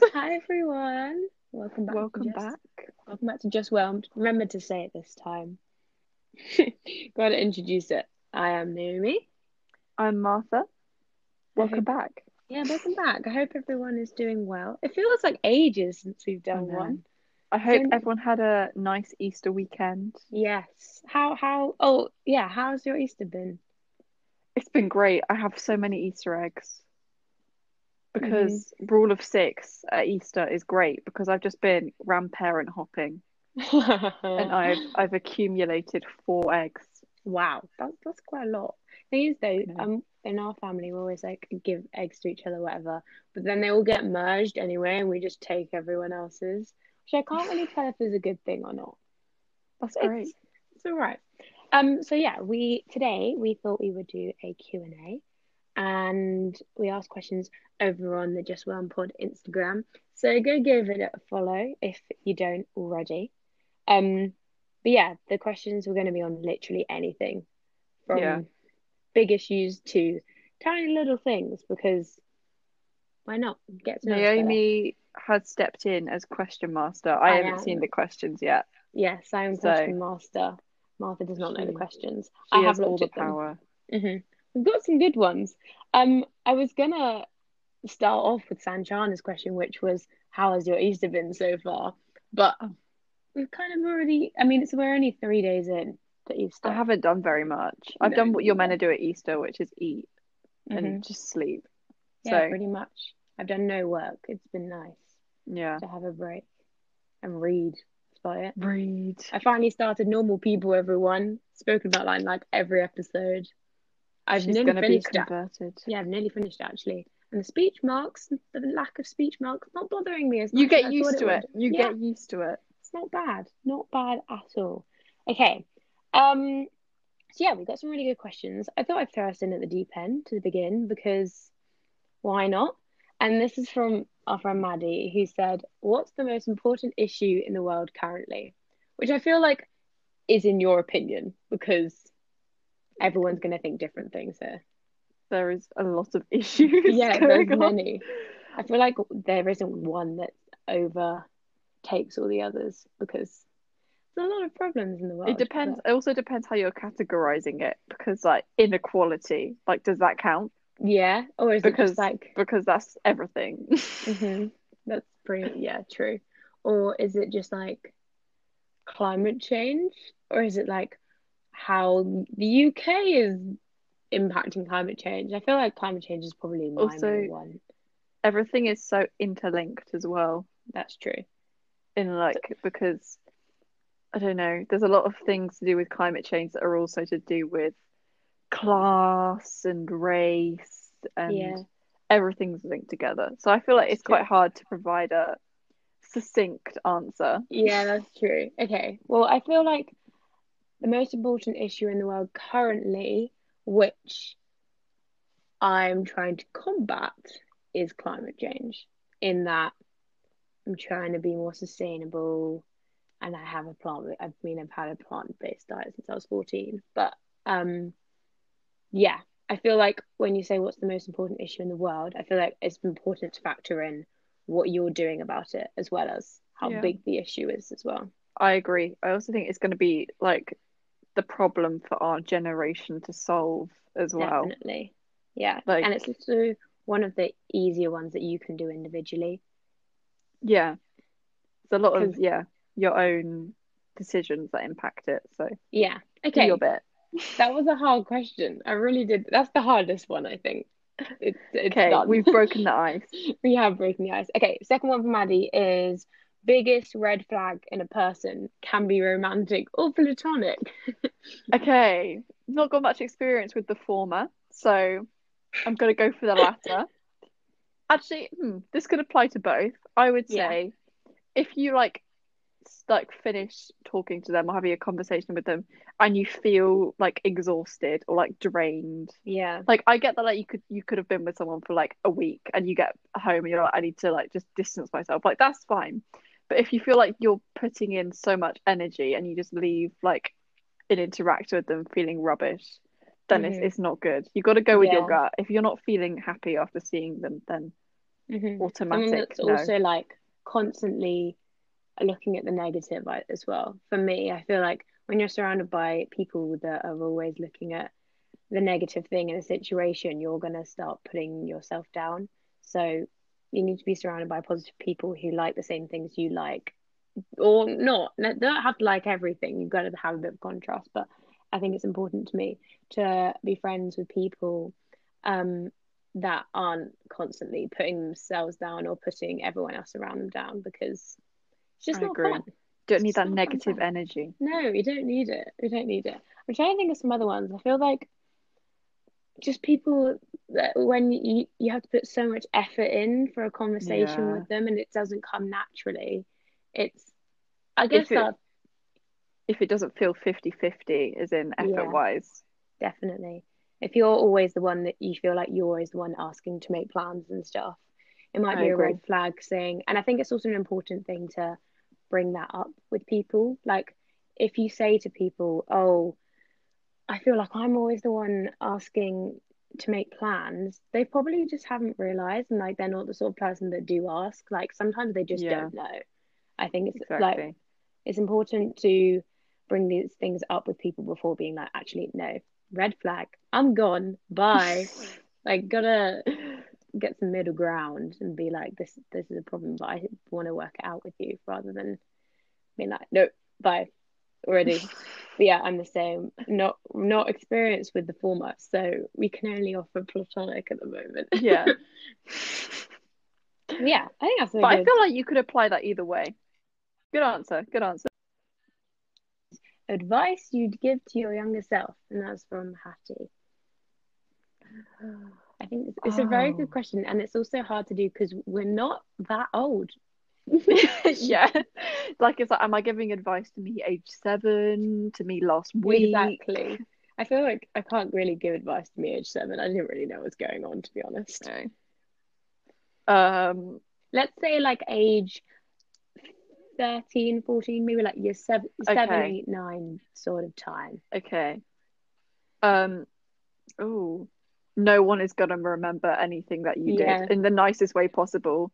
Hi everyone. Welcome back. Welcome Just- back. Welcome back to Just Whelmed. Remember to say it this time. Gotta introduce it. I am Naomi. I'm Martha. Welcome hope- back. Yeah, welcome back. I hope everyone is doing well. It feels like ages since we've done know. one. I hope Don't- everyone had a nice Easter weekend. Yes. How how oh yeah, how's your Easter been? It's been great. I have so many Easter eggs. Because Mm-hmm. rule of six at Easter is great because I've just been grandparent hopping and I've I've accumulated four eggs. Wow, that's that's quite a lot. Thing is though, know. um, in our family we always like give eggs to each other, whatever. But then they all get merged anyway, and we just take everyone else's, which I can't really tell if is a good thing or not. That's It's- great. It's all right. Um, so yeah, we today we thought we would do a Q and A, and we ask questions over on the Just Whelmed Pod Instagram. So go give it a follow if you don't already. Um, but yeah, the questions were going to be on literally anything, from Yeah. big issues to tiny little things, because why not get to know. Naomi has stepped in as question master. I, I haven't am. seen the questions yet. Yes, I am So- question master. Martha does not know the questions. She I have all looked the at them. power. hmm We've got some good ones. Um, I was gonna start off with Sanchana's question, which was, "How has your Easter been so far?" But we've kind of already. I mean, it's we're only three days in to Easter. I haven't done very much. I've No, done what you're meant to do at Easter, which is eat Mhm. and just sleep. Yeah, So pretty much. I've done no work. It's been nice yeah. to have a break and read. That's about it. Read. I finally started Normal People. Everyone spoken about like like every episode. I've She's nearly finished it. converted. Yeah, I've nearly finished it, actually. And the speech marks, the lack of speech marks, not bothering me as You much as get I used to it. would. You Yeah. get used to it. It's not bad, not bad at all. Okay, um, so yeah, we've got some really good questions. I thought I'd throw us in at the deep end to begin because why not? And this is from our friend Maddie, who said, "What's the most important issue in the world currently?" Which I feel like is in your opinion because everyone's going to think different things here. There is a lot of issues yeah, there's on. many. I feel like there isn't one that overtakes all the others because there's a lot of problems in the world. It depends. but- It also depends how you're categorizing it because, like, inequality, like, does that count? yeah, or is it Because just like because that's everything. hmm that's pretty yeah true, or is it just like climate change, or is it like how the UK is impacting climate change? I feel like climate change is probably my Also- main one. everything is so interlinked as well. That's true. In like because I don't know, there's a lot of things to do with climate change that are also to do with class and race and Yeah. everything's linked together. So I feel like it's quite hard to provide a succinct answer. Yeah, that's true. Okay. Well, I feel like the most important issue in the world currently, which I'm trying to combat, is climate change. In that I'm trying to be more sustainable and I have a plant I mean I've had a plant-based diet since I was 14. But um yeah, I feel like when you say what's the most important issue in the world, I feel like it's important to factor in what you're doing about it as well as how Yeah. big the issue is as well. I agree. I also think it's going to be like the problem for our generation to solve as well. Definitely. Yeah. Like- and it's also one of the easier ones that you can do individually. Yeah. It's a lot of yeah, your own decisions that impact it. So Yeah. Okay. your bit. That was a hard question. I really did. That's the hardest one, I think. It's, it's Okay, done. we've broken the ice. we have broken the ice. Okay, second one from Maddie is biggest red flag in a person can be romantic or platonic. Okay, not got much experience with the former, so I'm gonna go for the latter. Actually, hmm, this could apply to both. I would Yeah. say if you like like finish talking to them or having a conversation with them and you feel like exhausted or like drained. Yeah. Like I get that like you could you could have been with someone for like a week and you get home and you're like I need to like just distance myself. Like that's fine. But if you feel like you're putting in so much energy and you just leave like and interact with them feeling rubbish, then it's Mhm. it's not good. You've got to go with your gut. If you're not feeling happy after seeing them, then Mhm. automatic. Someone that's no. also like constantly looking at the negative as well. For me, I feel like when you're surrounded by people that are always looking at the negative thing in a situation, you're gonna start putting yourself down. So you need to be surrounded by positive people who like the same things you like, or not. They don't have to like everything. You've got to have a bit of contrast, but I think it's important to me to be friends with people um, that aren't constantly putting themselves down or putting everyone else around them down because it's just I not agree. fun. Don't need It's that not fun negative energy. No, you don't need it. You don't need it. I'm trying to think of some other ones. I feel like just people that when you you have to put so much effort in for a conversation Yeah. with them and it doesn't come naturally. It's I guess If it that if it doesn't feel 50-50 as in Yeah. effort wise. definitely. If you're always the one that you feel like you're always the one asking to make plans and stuff, it might I be a agree. red flag thing. And I think it's also an important thing to bring that up with people. Like if you say to people, "Oh, I feel like I'm always the one asking to make plans," they probably just haven't realized and like they're not the sort of person that do ask. Like sometimes they just Yeah. don't know. I think it's like it's important to bring these things up with people before being like, actually, no, red flag, I'm gone, bye. Like, gotta get some middle ground and be like, this, this is a problem, but I want to work it out with you rather than being like, no, bye, already. Yeah, I'm the same. Not not experienced with the former, so we can only offer platonic at the moment. Yeah. yeah, I think that's But I feel like you could apply that either way. Good answer. Good answer. advice you'd give to your younger self, and that's from Hattie. I think it's, it's a very Oh. good question, and it's also hard to do because we're not that old. yeah. Like it's like, am I giving advice to me age seven, to me last week? Exactly. I feel like I can't really give advice to me age seven. I didn't really know what was going on, to be honest. No. Um, Let's say like age 13, 14, maybe like year seven, seven, Okay. eight, nine sort of time. okay. Um, oh, no one is gonna remember anything that you Yeah. did in the nicest way possible.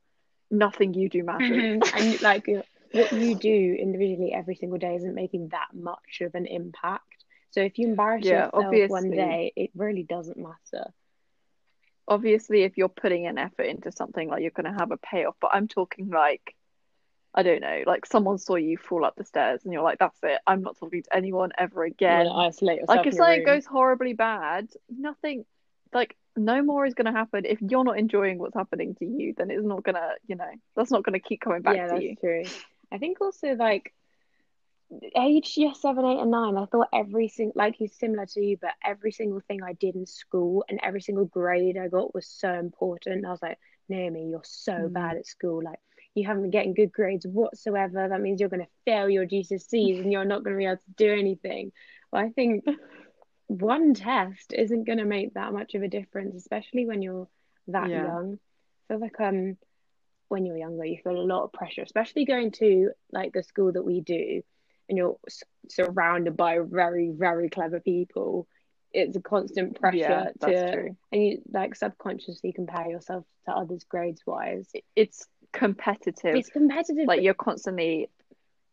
Nothing you do matters. Mm-hmm. and like what you do individually every single day isn't making that much of an impact. So if you embarrass Yeah, yourself one day, it really doesn't matter. Obviously, if you're putting an effort into something, like you're gonna have a payoff. But I'm talking like, I don't know, like someone saw you fall up the stairs and you're like, that's it. I'm not talking to anyone ever again. to isolate yourself Like if something room. goes horribly bad, nothing like no more is gonna happen. If you're not enjoying what's happening to you, then it's not gonna, you know, that's not gonna keep coming back yeah, to that's you. true. I think also like age yeah seven, eight, and nine. I thought every single like he's similar to you, but every single thing I did in school and every single grade I got was so important. I was like, Naomi, you're so Mm. bad at school. Like you haven't been getting good grades whatsoever. That means you're going to fail your GCSEs and you're not going to be able to do anything. But I think one test isn't going to make that much of a difference, especially when you're that Yeah. young. I feel like um when you're younger, you feel a lot of pressure, especially going to like the school that we do, and you're s- surrounded by very, very clever people. It's a constant pressure Yeah, that's to, true. and you like subconsciously compare yourself to others grades wise. It's competitive. It's competitive, like you're constantly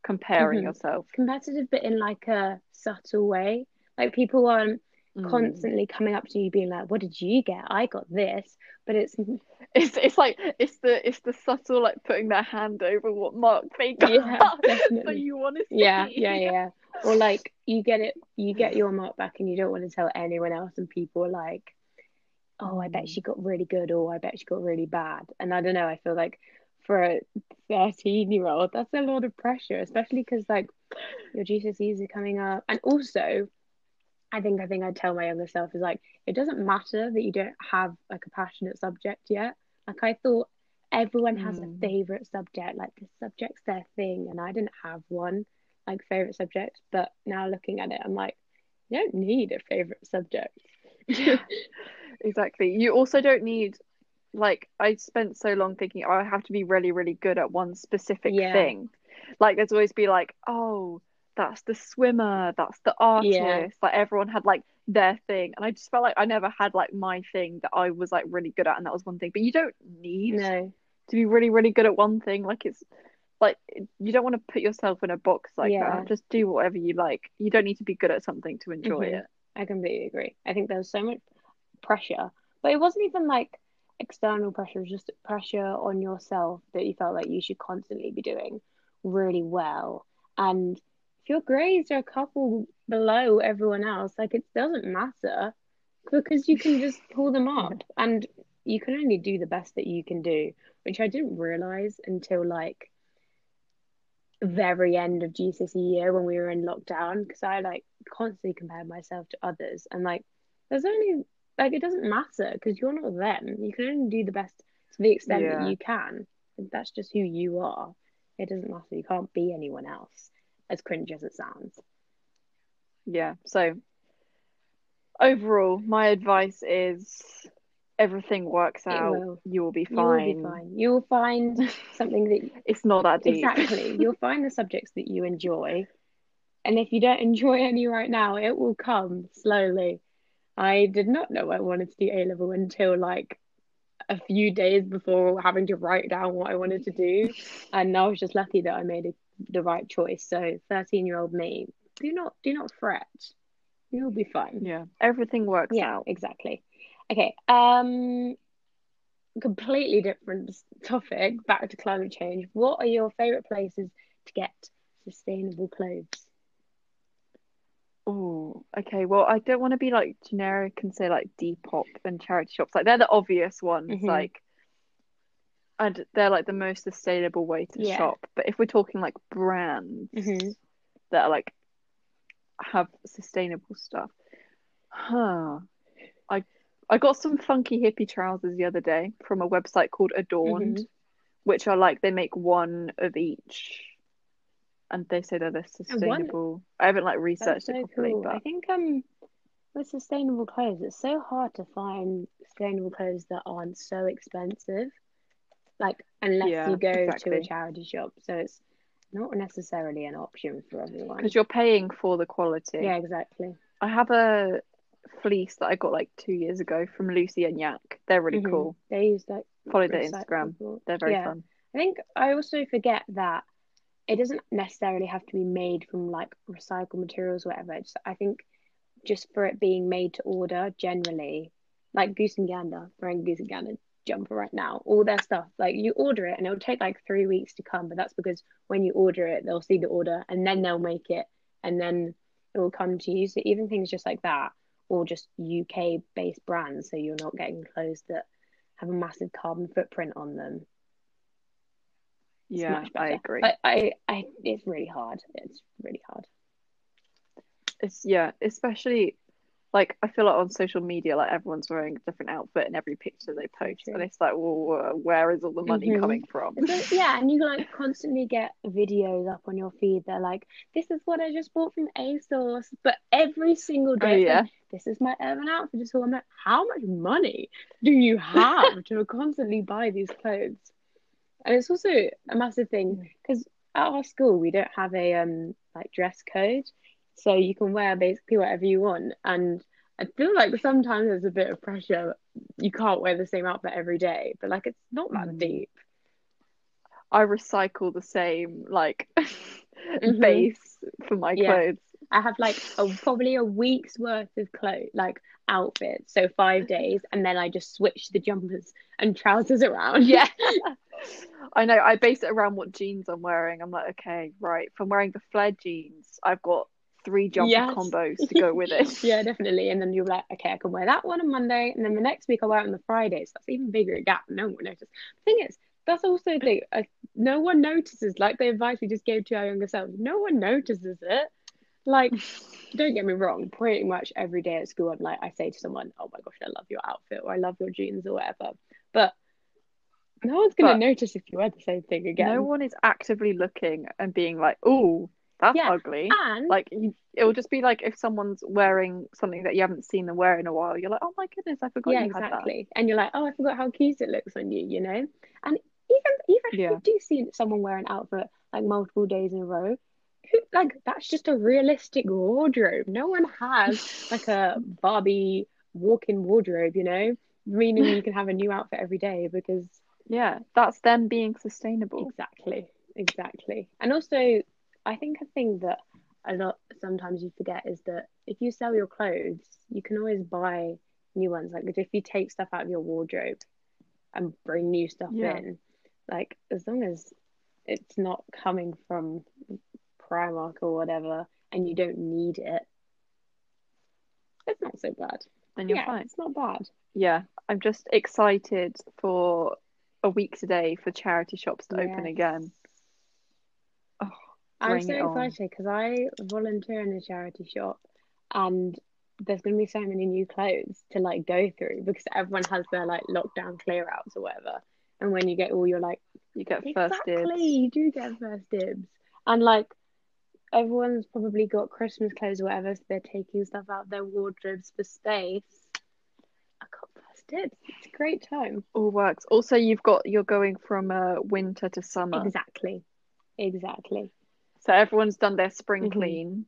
comparing Mhm. yourself. competitive, but in like a subtle way. Like people are Mm. constantly coming up to you, being like, "What did you get? I got this," but it's It's it's like it's the it's the subtle like putting their hand over what mark they got Yeah, that you want to see. yeah, yeah, yeah. Or like you get it, you get your mark back, and you don't want to tell anyone else, and people are like, "Oh, I bet Mm. she got really good," or "I bet she got really bad." And I don't know. I feel like for a thirteen-year-old, that's a lot of pressure, especially because like your GCSEs are coming up, and also. I think I think I'd tell my younger self is like it doesn't matter that you don't have like a passionate subject yet. Like I thought everyone has a Mm. favorite subject, like the subject's their thing, and I didn't have one like favorite subject. But now looking at it, I'm like, you don't need a favorite subject. Exactly. You also don't need like I spent so long thinking oh, I have to be really really good at one specific Yeah. thing. Like there's always be like oh that's the swimmer, that's the artist. Yeah. Like everyone had like their thing, and I just felt like I never had like my thing that I was like really good at, and that was one thing. But you don't need No, to be really, really good at one thing. Like it's like you don't want to put yourself in a box like Yeah. that. Just do whatever you like. You don't need to be good at something to enjoy Mhm. it. I completely agree. I think there was so much pressure, but it wasn't even like external pressure, it was just pressure on yourself that you felt like you should constantly be doing really well. And if your grades are a couple below everyone else, like it doesn't matter because you can just pull them up and you can only do the best that you can do, which I didn't realize until like very end of GCSE year when we were in lockdown because I like constantly compared myself to others and like there's only like it doesn't matter because you're not them. You can only do the best to the extent Yeah. that you can. That's just who you are. It doesn't matter. You can't be anyone else. As cringe as it sounds. Yeah. So overall, my advice is everything works out. will. You will be fine. You will be fine. You will find something that It's not that deep. exactly. You'll find the subjects that you enjoy. And if you don't enjoy any right now, it will come slowly. I did not know I wanted to do A level until like a few days before having to write down what I wanted to do. And now I was just lucky that I made a, the right choice. So 13 year old me, do not do not fret. You'll be fine. Yeah. Everything works Yeah, out. exactly. Okay. Um, completely different topic. Back to climate change. What are your favorite places to get sustainable clothes? Oh, okay. Well, I don't want to be like generic and say like Depop and charity shops. Like they're the obvious ones. Mhm. Like, and they're like the most sustainable way to Yeah. shop. But if we're talking like brands Mhm. that are like have sustainable stuff, huh? I I got some funky hippie trousers the other day from a website called Adorned, Mhm. which are like they make one of each. And they say that they're sustainable. I haven't like researched so it properly, cool. but I think um with sustainable clothes, it's so hard to find sustainable clothes that aren't so expensive. Like unless Yeah, you go to a charity shop. So it's not necessarily an option for everyone. because you're paying for the quality. Yeah, exactly. I have a fleece that I got like two years ago from Lucy and Yak. They're really Mhm. cool. They use like Follow their Instagram. recyclable. They're very Yeah. fun. I think I also forget that it doesn't necessarily have to be made from like recycled materials or whatever. It's, I think just for it being made to order generally, like Goose and Gander, wearing Goose and Gander jumper right now, all their stuff, like you order it and it'll take like three weeks to come, but that's because when you order it, they'll see the order and then they'll make it and then it will come to you. So even things just like that, or just UK based brands, so you're not getting clothes that have a massive carbon footprint on them. It's Yeah, I agree. But I, I, it's really hard. It's really hard. It's yeah, especially like I feel like on social media, like everyone's wearing a different outfit in every picture they post, true. and it's like, well, uh, where is all the money Mhm. coming from? Yeah, and you like constantly get videos up on your feed. They're like, "This is what I just bought from ASOS," but every single day, Oh, yeah. like, this is my urban outfit. Just I'm like, how much money do you have to constantly buy these clothes? And it's also a massive thing because at our school we don't have a um like dress code, so you can wear basically whatever you want. And I feel like sometimes there's a bit of pressure. You can't wear the same outfit every day, but like it's not that Mm. deep. I recycle the same like Mhm. base for my Yeah. clothes. I have like a, probably a week's worth of clothes, like outfits, so five days, and then I just switch the jumpers and trousers around. Yeah. I know. I base it around what jeans I'm wearing. I'm like, okay, right. From wearing the flared jeans, I've got three jumper Yes. combos to go with it. yeah, definitely. And then you're like, okay, I can wear that one on Monday, and then the next week I'll wear it on the Friday. So that's even bigger gap. No one notices. The thing is, that's also the thing. Uh, no one notices. Like the advice we just gave to our younger selves, no one notices it. Like, don't get me wrong. Pretty much every day at school, I'm like, I say to someone, "Oh my gosh, I love your outfit," or "I love your jeans," or whatever. But no one's gonna notice if you wear the same thing again. No one is actively looking and being like, oh, that's Yeah. ugly. and Like, you, it'll just be like if someone's wearing something that you haven't seen them wear in a while, you're like, oh my goodness, I forgot yeah, you had that. exactly. And you're like, oh, I forgot how cute it looks on you, you know? And even even if Yeah. you do see someone wear an outfit like multiple days in a row, who like that's just a realistic wardrobe. No one has like a Barbie walk-in wardrobe, you know? Meaning you can have a new outfit every day because Yeah, that's them being sustainable. Exactly, exactly. And also, I think a thing that a lot sometimes you forget is that if you sell your clothes, you can always buy new ones. Like if you take stuff out of your wardrobe and bring new stuff Yeah. in, like as long as it's not coming from Primark or whatever, and you don't need it, it's not so bad. Then you're yeah, fine. it's not bad. Yeah, I'm just excited for a week today for charity shops to open again. I'm so excited because I volunteer in a charity shop and there's going to be so many new clothes to like go through because everyone has their like lockdown clear outs or whatever. And when you get all your like, you get first exactly, dibs. you do get first dibs. And like, everyone's probably got Christmas clothes or whatever, so they're taking stuff out their wardrobes for space. I got first dibs. It's a great time. All works. Also, you've got you're going from uh, winter to summer, Exactly. Exactly. So everyone's done their spring Mhm. clean.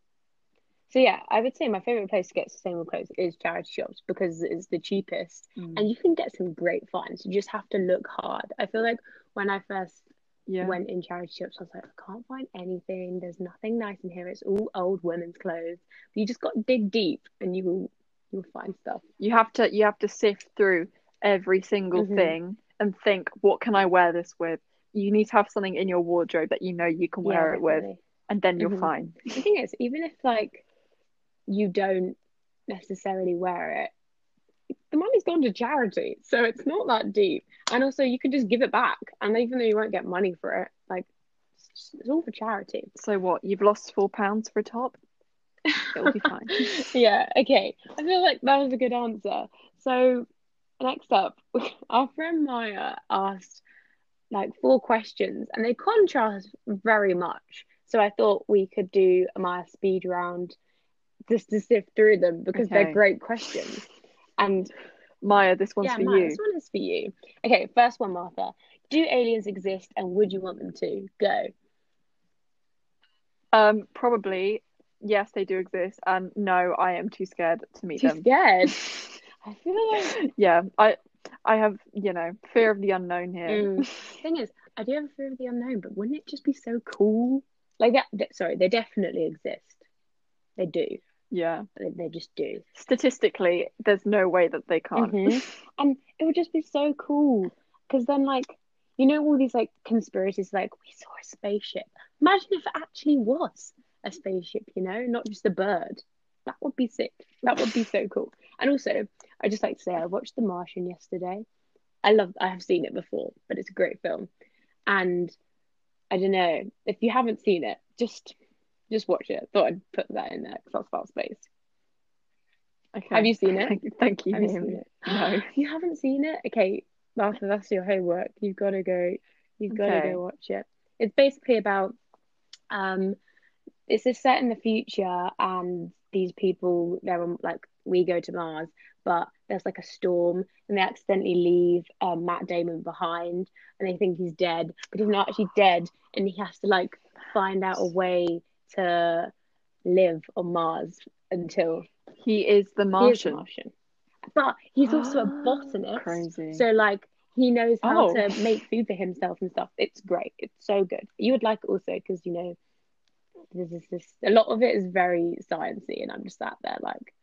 So yeah, I would say my favorite place to get sustainable clothes is charity shops because it's the cheapest Mm. and you can get some great finds. You just have to look hard. I feel like when I first Yeah, went in charity shops, I was like, I can't find anything. There's nothing nice in here. It's all old women's clothes. But you just got to dig deep and you will you'll find stuff. you have to you have to sift through every single Mhm. thing and think, what can I wear this with? You need to have something in your wardrobe that you know you can wear yeah, it with, definitely. And then you're Mhm. fine. The thing is, even if like you don't necessarily wear it, the money's gone to charity, so it's not that deep. And also, you can just give it back, and even though you won't get money for it, like it's, just, it's all for charity. So what? You've lost four pounds for a top? It'll be fine. yeah. Okay. I feel like that was a good answer. So next up, our friend Maya asked like four questions, and they contrast very much. So I thought we could do a Maya speed round just to sift through them because they're great questions. And Maya, this one's yeah, for Maya, you. this one is for you. Okay, first one, Martha. Do aliens exist, and would you want them to? Go. Um, probably yes, they do exist, and no, I am too scared to meet them. Too them. scared. I feel like Yeah, I I have you know fear of the unknown here. Mm. Thing is, I do have a fear of the unknown, but wouldn't it just be so cool? Like that. th- sorry, they definitely exist. They do. Yeah, They, they just do. statistically, there's no way that they can't. Mhm. And it would just be so cool because then, like, you know, all these like conspiracies, like we saw a spaceship. Imagine if it actually was a spaceship. You know, not just a bird. That would be sick. That would be so cool. And also, I just like to say, I watched The Martian yesterday. I love. I have seen it before, but it's a great film. And I don't know if you haven't seen it, just just watch it. I thought I'd put that in there because that's about space. Okay. Have you seen it? Thank you, you, Have you seen it? No. you haven't seen it? Okay, Martha, that's your homework. You've got to go. You've got to Okay. go watch it. It's basically about um, it's a set in the future, and these people they're on like we go to Mars, but there's like a storm, and they accidentally leave um, Matt Damon behind, and they think he's dead, but he's not actually dead, and he has to like find out a way to live on Mars until He is the he is Martian. Martian. But he's also a Ah, botanist. Crazy. So like he knows how Oh. to make food for himself and stuff. It's great. It's so good. You would like it also because you know this is this a lot of it is very sciencey and I'm just sat there like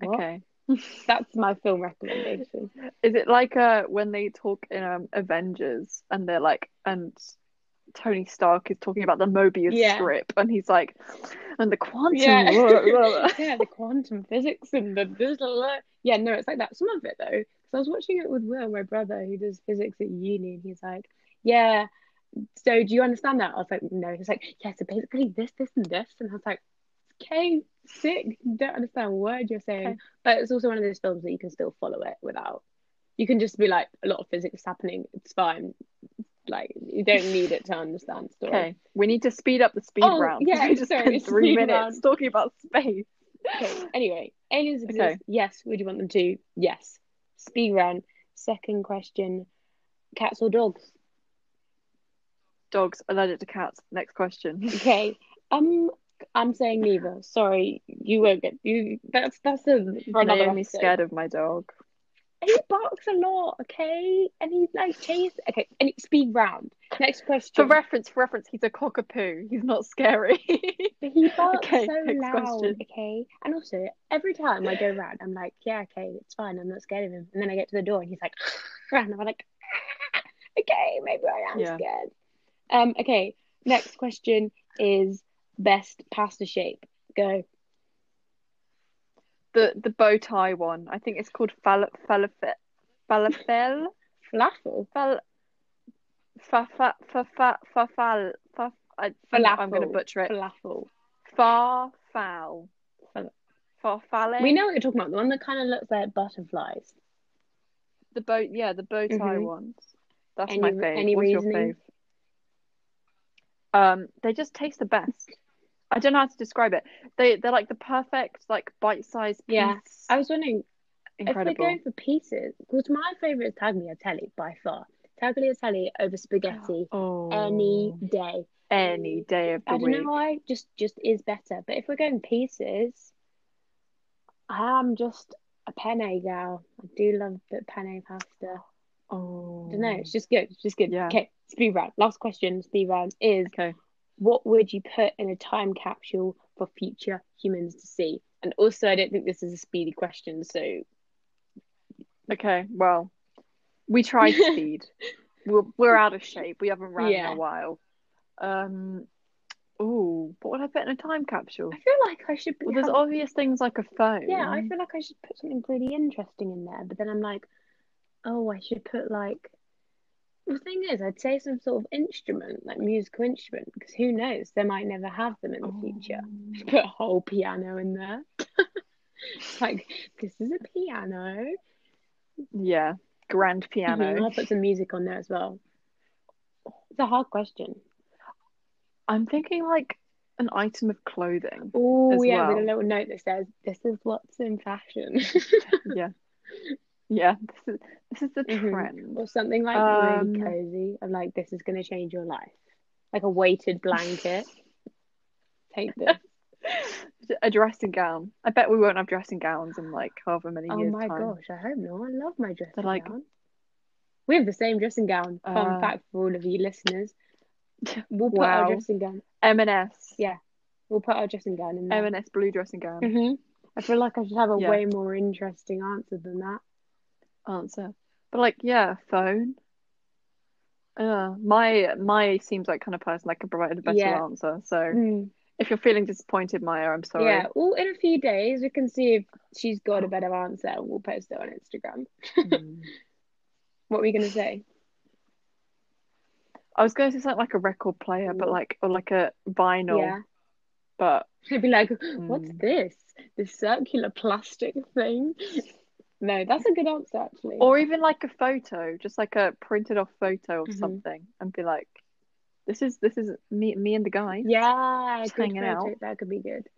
what? okay. That's my film recommendation. Is it like uh when they talk in um Avengers and they're like and Tony Stark is talking about the Mobius Yeah. strip and he's like and the quantum Yeah. yeah, the quantum physics and the blah, blah. yeah, no, it's like that. Some of it though, because I was watching it with Will, my brother, who does physics at uni, and he's like, yeah. So do you understand that? I was like, no. He's like, yeah. So basically, this, this, and this, and I was like, okay, sick. You don't understand a word you're saying, Okay. but it's also one of those films that you can still follow it without. You can just be like, a lot of physics happening. It's fine. Like you don't need it to understand story. Okay, we need to speed up the speed Oh, round. yeah, we just sorry, spent three minutes round. talking about space. Okay. Anyway, aliens exist. Okay. Yes. Would you want them to? Yes. Speed round. Second question: cats or dogs? Dogs allergic to cats. Next question. Okay. Um, I'm saying neither. Sorry, you won't get you. That's that's a for another Naomi's episode. scared of my dog. he barks a lot, okay? And he like chases. Okay, and it's speed round. Next question. For reference, for reference, he's a cockapoo. He's not scary. But he barks Okay, so loud, question. okay? And also, every time I go round, I'm like, yeah, okay, it's fine. I'm not scared of him. And then I get to the door and he's like, and I'm like, okay, maybe I am Yeah. scared. Um, okay, next question is best pasta shape. Go. the the bow tie one. I think it's called fal falafel falafel Falafel. fal fa fa fa fa fa fal fa. I, I'm, I'm going to butcher it. Falafel. Far foul. Farfalle. We know what you're talking about. The one that kind of looks like butterflies. the bow. Yeah, the bow tie Mhm. ones. That's Any- my any What's your reasoning? fave? Um, they just taste the best. I don't know how to describe it. They they're like the perfect like bite-sized piece. Yeah. I was wondering Incredible. if we're going for pieces, because my favourite is tagliatelle by far. Tagliatelle over spaghetti oh, any day. any day of the I don't week. know why, just just is better. But if we're going pieces, I am just a penne gal. I do love a bit of penne pasta. Oh, I don't know, oh. it's just good. It's just good. Yeah. Okay, speed round. Last question, speed round is okay. What would you put in a time capsule for future humans to see? And also, I don't think this is a speedy question, so Okay, well, we tried speed. we're we're out of shape. We haven't ran Yeah. in a while. Um, oh, what would I put in a time capsule? I feel like I should. Well, there's obvious things like a phone. Yeah, I feel like I should put something really interesting in there, but then I'm like, oh, I should put like. The thing is, I'd say some sort of instrument, like musical instrument, because who knows, they might never have them in the future. Oh. Put a whole piano in there. It's like, this is a piano. Yeah, grand piano. Mhm, I'll put some music on there as well. It's a hard question. I'm thinking like an item of clothing. Oh, yeah, with a little note that says, this is what's in fashion. Yeah, yeah. This is this is the Mhm. trend. Or something like Um, really cozy, of like this is going to change your life, like a weighted blanket. Take this. A dressing gown. I bet we won't have dressing gowns in like however many oh years my time. gosh, I hope not. I love my dressing They're like- gown. We have the same dressing gown. Fun Uh, fact for all of you listeners. We'll put our dressing gown. M&S. Yeah. We'll put our dressing gown in there. M&S blue dressing gown. hmm I feel like I should have a Yeah. way more interesting answer than that. Answer. But like, yeah, phone. Uh, my my seems like kind of person that can provide a better Yeah. answer. So Mm. if you're feeling disappointed, Maya, I'm sorry. Yeah. Well, in a few days, we can see if she's got a better answer and we'll post it on Instagram. Mm. What were you going to say? I was going to say something like a record player, but like or like a vinyl. Yeah. But I'd be like, what's Mm. this? This circular plastic thing? No, that's a good answer, actually. or even like a photo, just like a printed off photo of Mhm. something, and be like, "This is this is me me and the guy." yeah, Just hanging out. That could be good.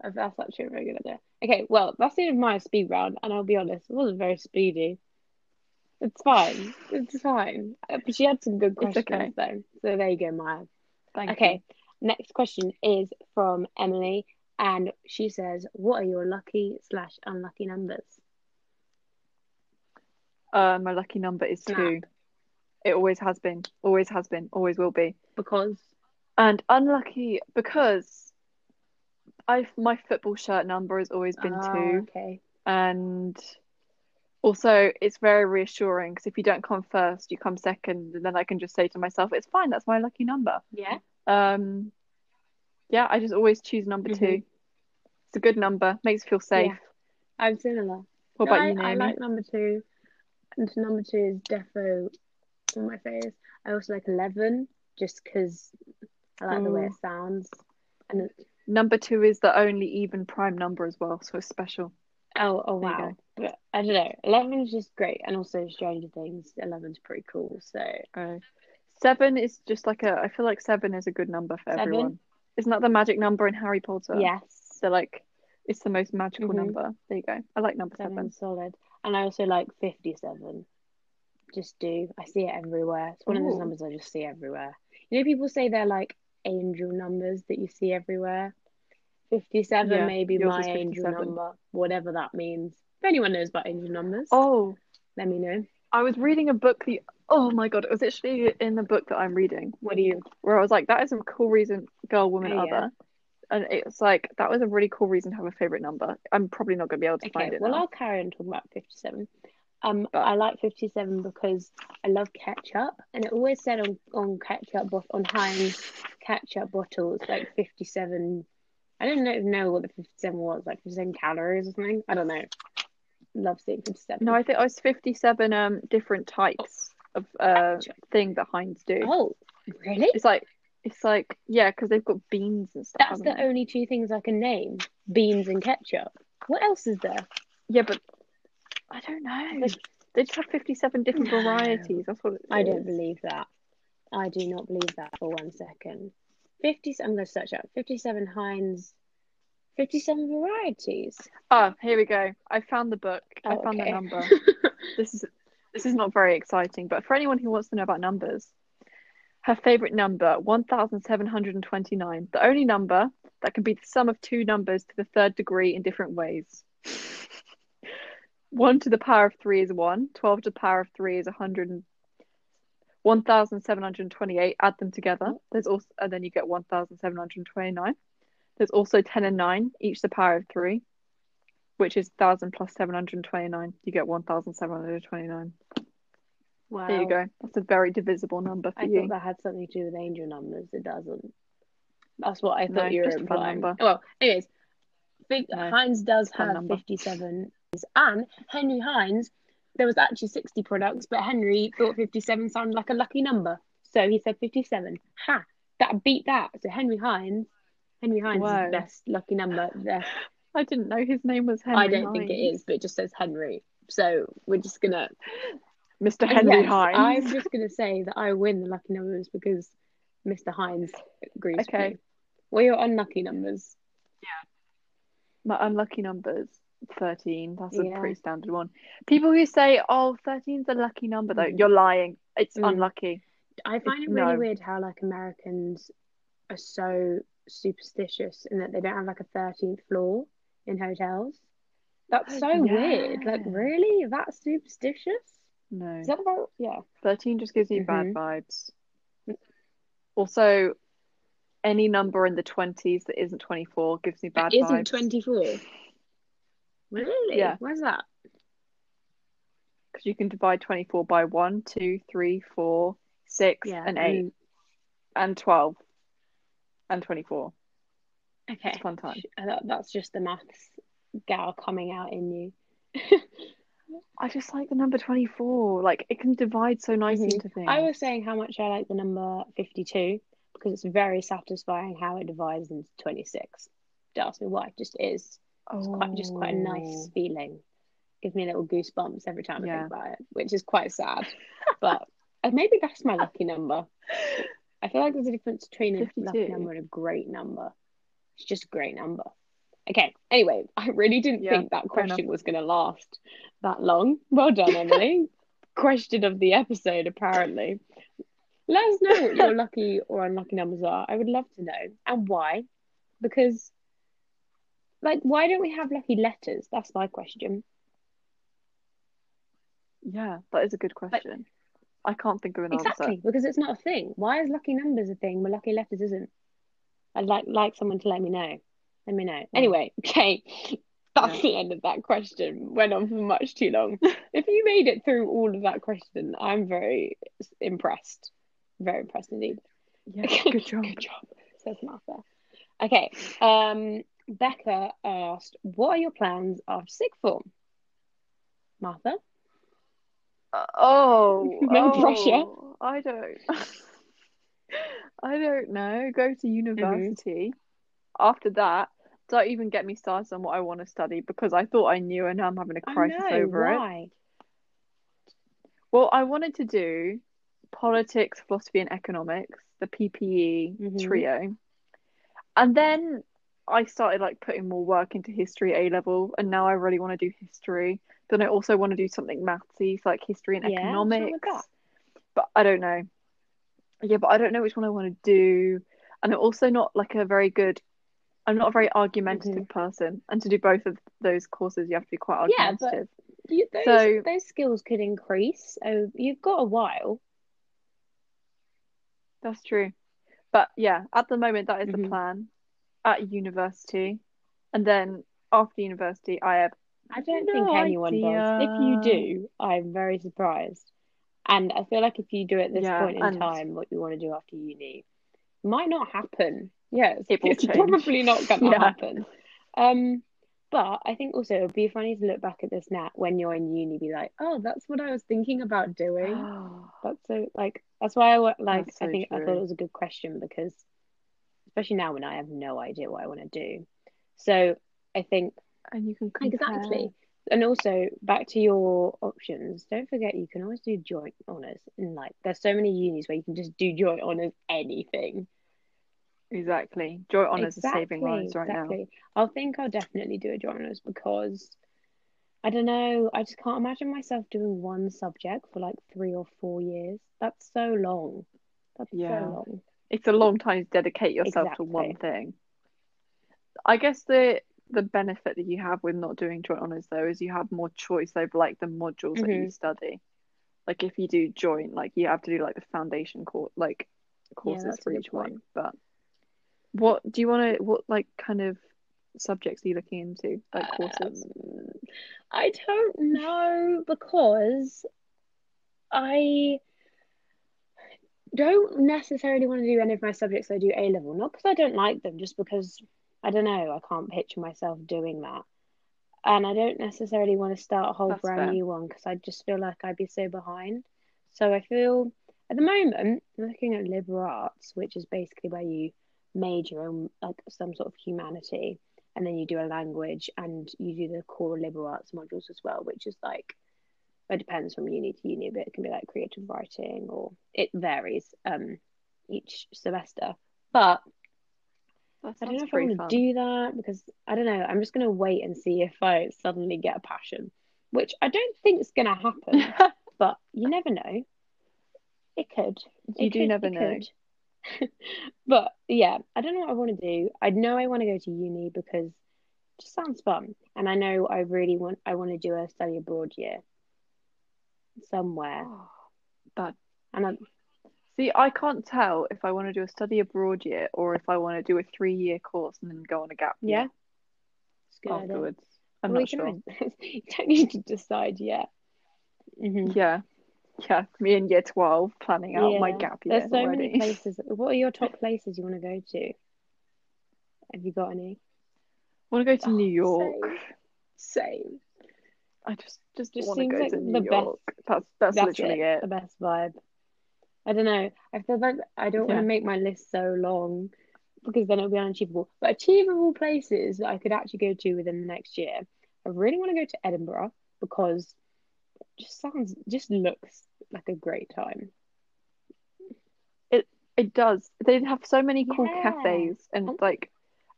That's actually a very good idea. Okay, well, that's the end of my speed round, and I'll be honest, it wasn't very speedy. It's fine. It's fine. But she had some good questions, okay. though. So there you go, Maya. Thank you. Okay, next question is from Emily, and she says, "What are your lucky slash unlucky numbers?" Uh, my lucky number is Snap. two. It always has been, always has been, always will be. Because And unlucky because I my football shirt number has always been Ah, two, okay. and also it's very reassuring because if you don't come first, you come second, and then I can just say to myself, "It's fine, that's my lucky number." Yeah. Um, yeah, I just always choose number Mhm. two. It's a good number, makes you feel safe. Yeah. I'm similar. What No, about I, you, I like number two. And number two is defo on my face. I also like 11 just because I like the way it sounds. And it, Number two is the only even prime number as well, so it's special. oh, oh There wow. But I don't know. 11 is just great. And also Stranger Things, 11's pretty cool. So Uh, seven is just like a. I feel like seven is a good number for Seven? everyone. Isn't that the magic number in Harry Potter? yes, So like, it's the most magical Mhm. number. There you go. I like number seven. seven's solid. And I also like 57. Just do. I see it everywhere. It's one of those numbers I just see everywhere. You know, people say they're like angel numbers that you see everywhere. 57 Yeah, may be my angel number, whatever that means. If anyone knows about angel numbers, Oh, let me know. I was reading a book the oh my god, it was actually in the book that I'm reading. What do you? Where I was like, that is a cool reason, girl, woman, Oh, yeah. And it's like that was a really cool reason to have a favorite number. I'm probably not gonna be able to Okay, find it well, now. I'll carry on talking about 57. Um, But- I like 57 because I love ketchup, and it always said on, on ketchup, bot- on Heinz ketchup bottles, like 57. I don't know, know what the 57 was, like 57 calories or something. I don't know. Love seeing 57. No, I think it was 57 um different types of uh Ketchup. thing that Heinz do. Oh, really? It's like it's like yeah, because they've got beans and stuff. That's the they? only two things I can name beans and ketchup. What else is there? Yeah, but I don't know. Like- They just have 57 different No. varieties. That's what it I don't believe that. I do not believe that for one second. 50, I'm going to search out 57 Heinz, 57 varieties. Oh, here we go. I found the book. I Oh, found okay. the number. This is this is not very exciting, but for anyone who wants to know about numbers, her favorite number 1729, the only number that can be the sum of two numbers to the third degree in different ways. 1 to the power of 3 is 1, 12 to the power of 3 is 100 1728 add them together. There's also and then you get 1729 there's also 10 and 9 each the power of 3 which is 1000 plus 729 you get 1729 wow. there you go that's a very divisible number for I you thought that had something to do with angel numbers. It doesn't. That's what I thought No, you were just a fun implying. number. Well, anyways, Big, No, Heinz does have number. 57. And Henry Heinz, there was actually 60 products, but Henry thought 57 sounded like a lucky number. So he said 57. Ha! That beat that. So Henry Heinz, Henry Heinz is the best lucky number there. i didn't know his name was henry I don't think it is, but it just says Henry. So we're just gonna mr henry Yes, Heinz I'm just gonna say that I win the lucky numbers because Mr. Heinz agrees with Okay. me. What are your unlucky numbers? Yeah. My unlucky numbers 13 that's a Yeah. pretty standard one people who say oh 13 is a lucky number though Mm. you're lying it's Mm. unlucky I find it really no. weird how like Americans are so superstitious in that they don't have like a thirteenth floor in hotels. That's so weird. Like, really? That's superstitious? No Is that about yeah? 13 just gives you bad Mhm. vibes. Also, any number in the 20s that isn't 24 gives me bad vibes. Isn't twenty four. Really? Yeah. Where's that? Because you can divide 24 by 1, 2, 3, 4, 6, Yeah. and 8, mm, and 12, and 24. Okay. It's fun time. Uh, that- That's just the maths gal coming out in you. I just like the number 24. Like, it can divide so nicely Mhm. into things. I was saying how much I like the number 52 because it's very satisfying how it divides into 26. Don't ask me why, it just is. It's quite just quite a nice Oh. feeling. Gives me little goosebumps every time I Yeah. think about it, which is quite sad. But maybe that's my lucky number. I feel like there's a difference between a lucky number and a great number. It's just a great number. Okay, anyway, I really didn't Yeah, think that question was going to last that long. Well done, Emily. question of the episode, apparently. Let us know what your lucky or unlucky numbers are. I would love to know. And why? Because, like, why don't we have lucky letters? That's my question. Yeah, that is a good question. I can't think of an Exactly, answer. because it's not a thing. Why is lucky numbers a thing, but lucky letters isn't? I'd like like someone to let me know. Let me know. Anyway, okay, that's Yeah. the end of that question. Went on for much too long. if you made it through all of that question, I'm very impressed. Very impressed indeed. Yeah, good job. Good job, says Martha. Okay, um, Becca asked, "What are your plans after sixth form?" Martha, Uh, oh, No oh, pressure. I don't. I don't know. Go to university. After that, don't even get me started on what I want to study because I thought I knew and now I'm having a crisis know over it. why. Well, I wanted to do politics, philosophy, and economics, the PPE Mhm. trio. And then I started like putting more work into history A level, and now I really want to do history. Then I also want to do something mathsy, so like history and Yeah, what's wrong with economics. But I don't know. Yeah, but I don't know which one I want to do. And I'm also not like a very good I'm not a very argumentative Mm-hmm. person, and to do both of those courses, you have to be quite argumentative. Yeah, but-. You, those So- those skills could increase. So you've got a while. That's true. But yeah, at the moment, that is the Mhm. plan at university. And then after university, I have I don't No think anyone does. If you do, I'm very surprised. And I feel like if you do at this Yeah, point in time what you want to do after uni, might not happen. Yes, It it's change. probably not going to Yeah. happen. Um, but I think also it would be funny to look back at this now when you're in uni, be like, oh, that's what I was thinking about doing. That's so like that's why I like That's I so think I thought it was a good question because especially now when I have no idea what I want to do. So I think and you can compare. exactly. And also back to your options, don't forget you can always do joint honours and like there's so many unis where you can just do joint honours anything. Exactly. Joint honours are saving lives right now. exactly. I'll think I'll definitely do a joint honours because I don't know, I just can't imagine myself doing one subject for like three or four years. That's so long. That's Yeah. so long. It's a long time to dedicate yourself to one Exactly. thing. I guess the the benefit that you have with not doing joint honours though is you have more choice over like the modules that you Mhm. study. Like if you do joint, like you have to do like the foundation course, like courses a for each one. But what do you want to? What like kind of subjects are you looking into? Like courses? Um, I don't know because I don't necessarily want to do any of my subjects I do A level. Not because I don't like them, just because I don't know, I can't picture myself doing that. And I don't necessarily want to start a whole That's brand fair. new one because I just feel like I'd be so behind. So I feel at the moment, I'm looking at liberal arts, which is basically where you major in like some sort of humanity and then you do a language and you do the core liberal arts modules as well, which is like it depends from uni to uni, but it can be like creative writing or it varies um each semester. But I don't know if I pretty want fun. to do that because I don't know. I'm just gonna wait and see if I suddenly get a passion, which I don't think is gonna happen, but you never know. It could. You It do could, never know. could. But yeah, I don't know what I want to do. I know I want to go to uni because it just sounds fun. And I know I really want I want to do a study abroad year somewhere. But And I, see, I can't tell if I want to do a study abroad year or if I want to do a three year course and then go on a gap yeah, year it's a good idea. afterwards. I'm Well, not sure. you don't need to decide yet. Mhm. Yeah. Yeah. Me in year 12 planning out my gap year There's so already. many places. What are your top places you want to go to? Have you got any? I want to go to Oh, New York. Same. I just just, Just want to go like to the New best- That's that's, That's literally it, it. The best vibe. I don't know. I feel like I don't want to make my list so long because then it'll be unachievable. But achievable places that I could actually go to within the next year. I really want to go to Edinburgh because just sounds, just looks like a great time. It it does. They have so many cool Yeah. cafes and And- like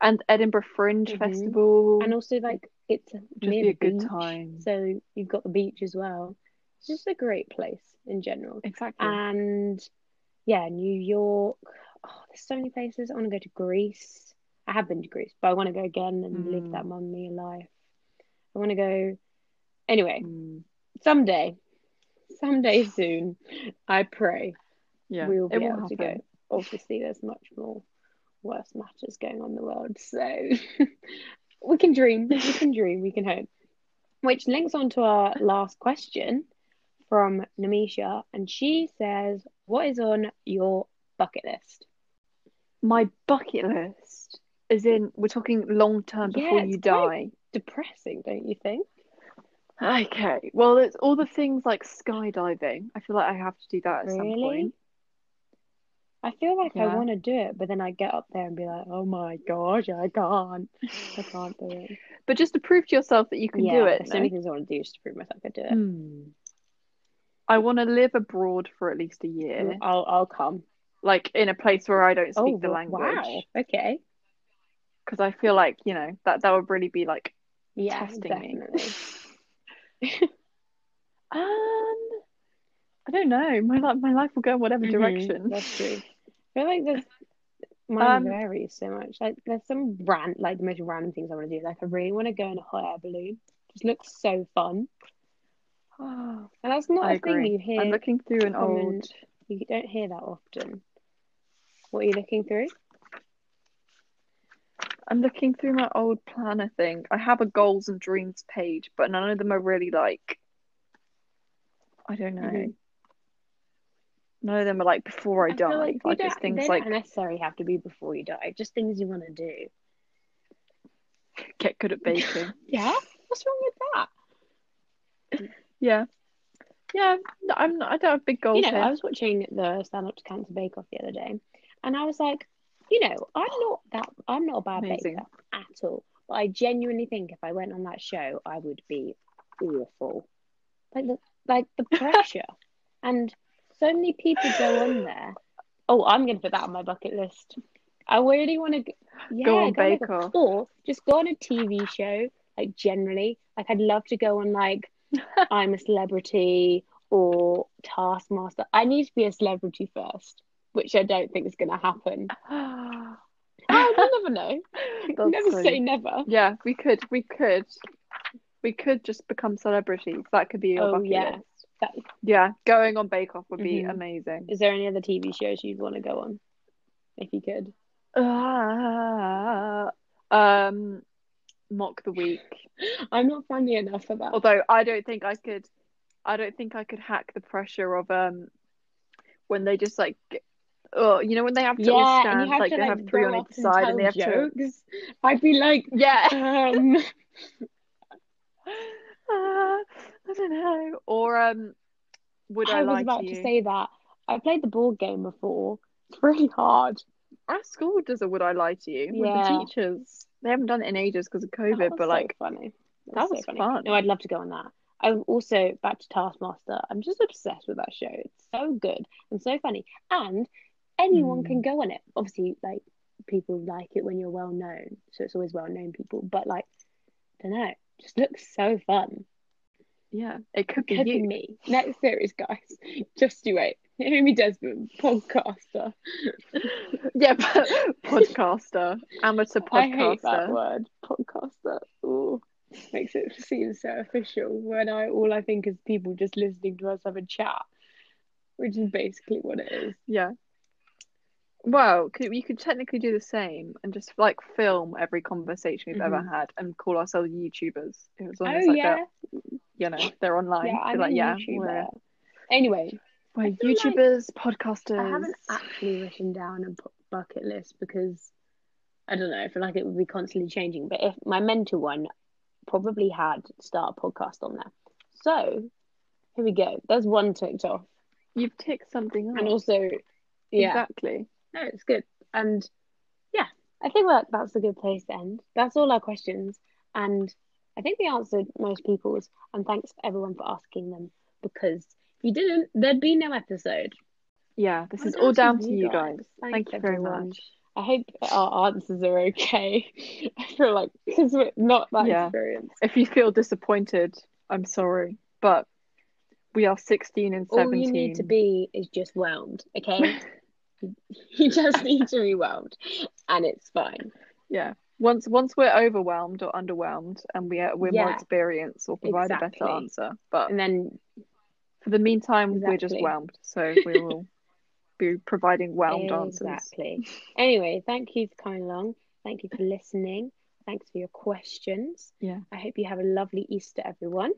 and Edinburgh Fringe Mhm. Festival. And also, like, it's just be a good beach, time. so you've got the beach as well. It's just a great place in general. Exactly. And yeah, New York. Oh, there's so many places. I want to go to Greece. I have been to Greece, but I want to go again and live Mm. that mummy life. I want to go. Anyway, Mm, someday, someday soon, I pray yeah, we will be will able to go. Obviously, there's much more worse matters going on in the world, so we can dream, we can dream, we can hope. Which links on to our last question from Namisha, and she says, "What is on your bucket list?" My bucket list is in we're talking long term Yeah, before it's you die. Depressing, don't you think? Okay. Well, it's all the things like skydiving. I feel like I have to do that at some Really? point. I feel like I Yeah. want to do it, but then I get up there and be like, "Oh my gosh, I can't, I can't do it." But just to prove to yourself that you can yeah, do it. there's so no? many things I want to do just to prove myself I can do it. Hmm. I want to live abroad for at least a year, I'll, I'll come. like in a place where I don't speak oh, the wa- language, wow. Okay. because I feel like you know that that would really be like Yeah, testing me. definitely. Um, I don't know. My life, my life will go in whatever Mhm, direction. That's true. I feel like there's mine Um, varies so much. Like there's some rant like the most random things I want to do. Like I really want to go in a hot air balloon. Just looks so fun. And that's not I a thing you hear. I'm looking through an common- old. You don't hear that often. What are you looking through? I'm looking through my old planner thing. I have a goals and dreams page, but none of them are really like. I don't know. Mhm. None of them are like before I, I die. like, Like it's things like necessarily have to be before you die. Just things you want to do. get good at baking. Yeah. What's wrong with that? yeah, yeah. I'm not. I don't have big goals You know, here. I was watching the Stand Up to Cancer Bake Off the other day, and I was like, you know, I'm not that I'm not a bad Amazing. baker at all. But I genuinely think if I went on that show, I would be awful. Like the like the pressure, and so many people go on there. Oh, I'm gonna put that on my bucket list. I really want to yeah, Go on Bake Bake Off. Off. or just go on a TV show. Like generally, like I'd love to go on like I'm a celebrity or Taskmaster. I need to be a celebrity first, which I don't think is going to happen. Oh, you never know. That's never say never. Yeah, we could, we could, we could just become celebrities. That could be your Oh, bucket yeah. list. That- Yeah, going on Bake Off would be Mhm. amazing. Is there any other TV shows you'd want to go on? If you could. Ah, um, mock the week. I'm not funny enough for that. Although I don't think I could, I don't think I could hack the pressure of um when they just like, oh, you know when they have to yeah, stand and you have like to they like have three on each and side and they have to jokes. I'd be like, yeah. um, Ah, I don't know. Or um, would I, I was lie about to to say that. I played the board game before. It's really hard. Our school does a Would I Lie to You with the teachers. They haven't done it in ages because of That COVID, was but so like funny. that so was funny. fun. No, I'd love to go on that. I'm also back to Taskmaster. I'm just obsessed with that show. It's so good and so funny, and anyone Hmm. can go on it. Obviously, like people like it when you're well known, so it's always well known people. But like, I don't know, it just looks so fun. yeah, it could be Could be you. me. Next series, guys. Just you wait. Amy Desmond, podcaster. yeah, but podcaster, amateur podcaster. I hate that word, podcaster. Ooh, makes it seem so official when I all I think is people just listening to us have a chat, which is basically what it is. Yeah. Well, could, you could technically do the same and just like film every conversation we've ever Mhm. had and call ourselves YouTubers. As long Oh as like yeah, you know, they're online. yeah, I'm like, a yeah, YouTuber. we're, Anyway, we're feel like YouTubers, podcasters. I haven't actually written down a bucket list because I don't know. I feel like it would be constantly changing. But if my mental one probably had start a podcast on there, so here we go. There's one ticked off, You've ticked something off. and also, yeah. Exactly. No, it's good. And yeah, I think that that's a good place to end. That's all our questions. And I think we answered most people's. And thanks for everyone for asking them because if you didn't, there'd be no episode. Yeah, this Well, is all down to you guys. guys. Thanks, Thank you very everyone. much. I hope our answers are okay. I feel like because we're not that Yeah. experienced. If you feel disappointed, I'm sorry, but we are 16 and 17. All 17. you need to be is just whelmed, okay? you just need to be whelmed, and it's fine. Yeah. Once once we're overwhelmed or underwhelmed and we are, we're more Yeah. experienced, we'll provide a better answer. But And then for the meantime, we're just Exactly. whelmed, so we will be providing whelmed answers. Exactly. Anyway, thank you for coming along. Thank you for listening. Thanks for your questions. Yeah. I hope you have a lovely Easter, everyone.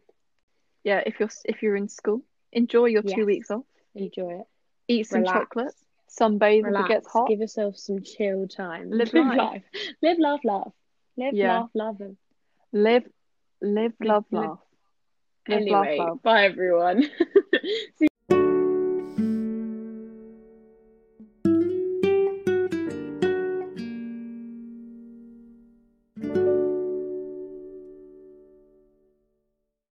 Yeah. If you're if you're in school, enjoy your Yes. two weeks off. Enjoy it. Eat some Relax. chocolate. Sunbathe Relax. if it gets hot. Give yourself some chill time. Live life. Live, laugh, laugh. Live, Yeah. laugh, love. and- Live, live, love, live- laugh. Live, laugh, Anyway, love. bye everyone.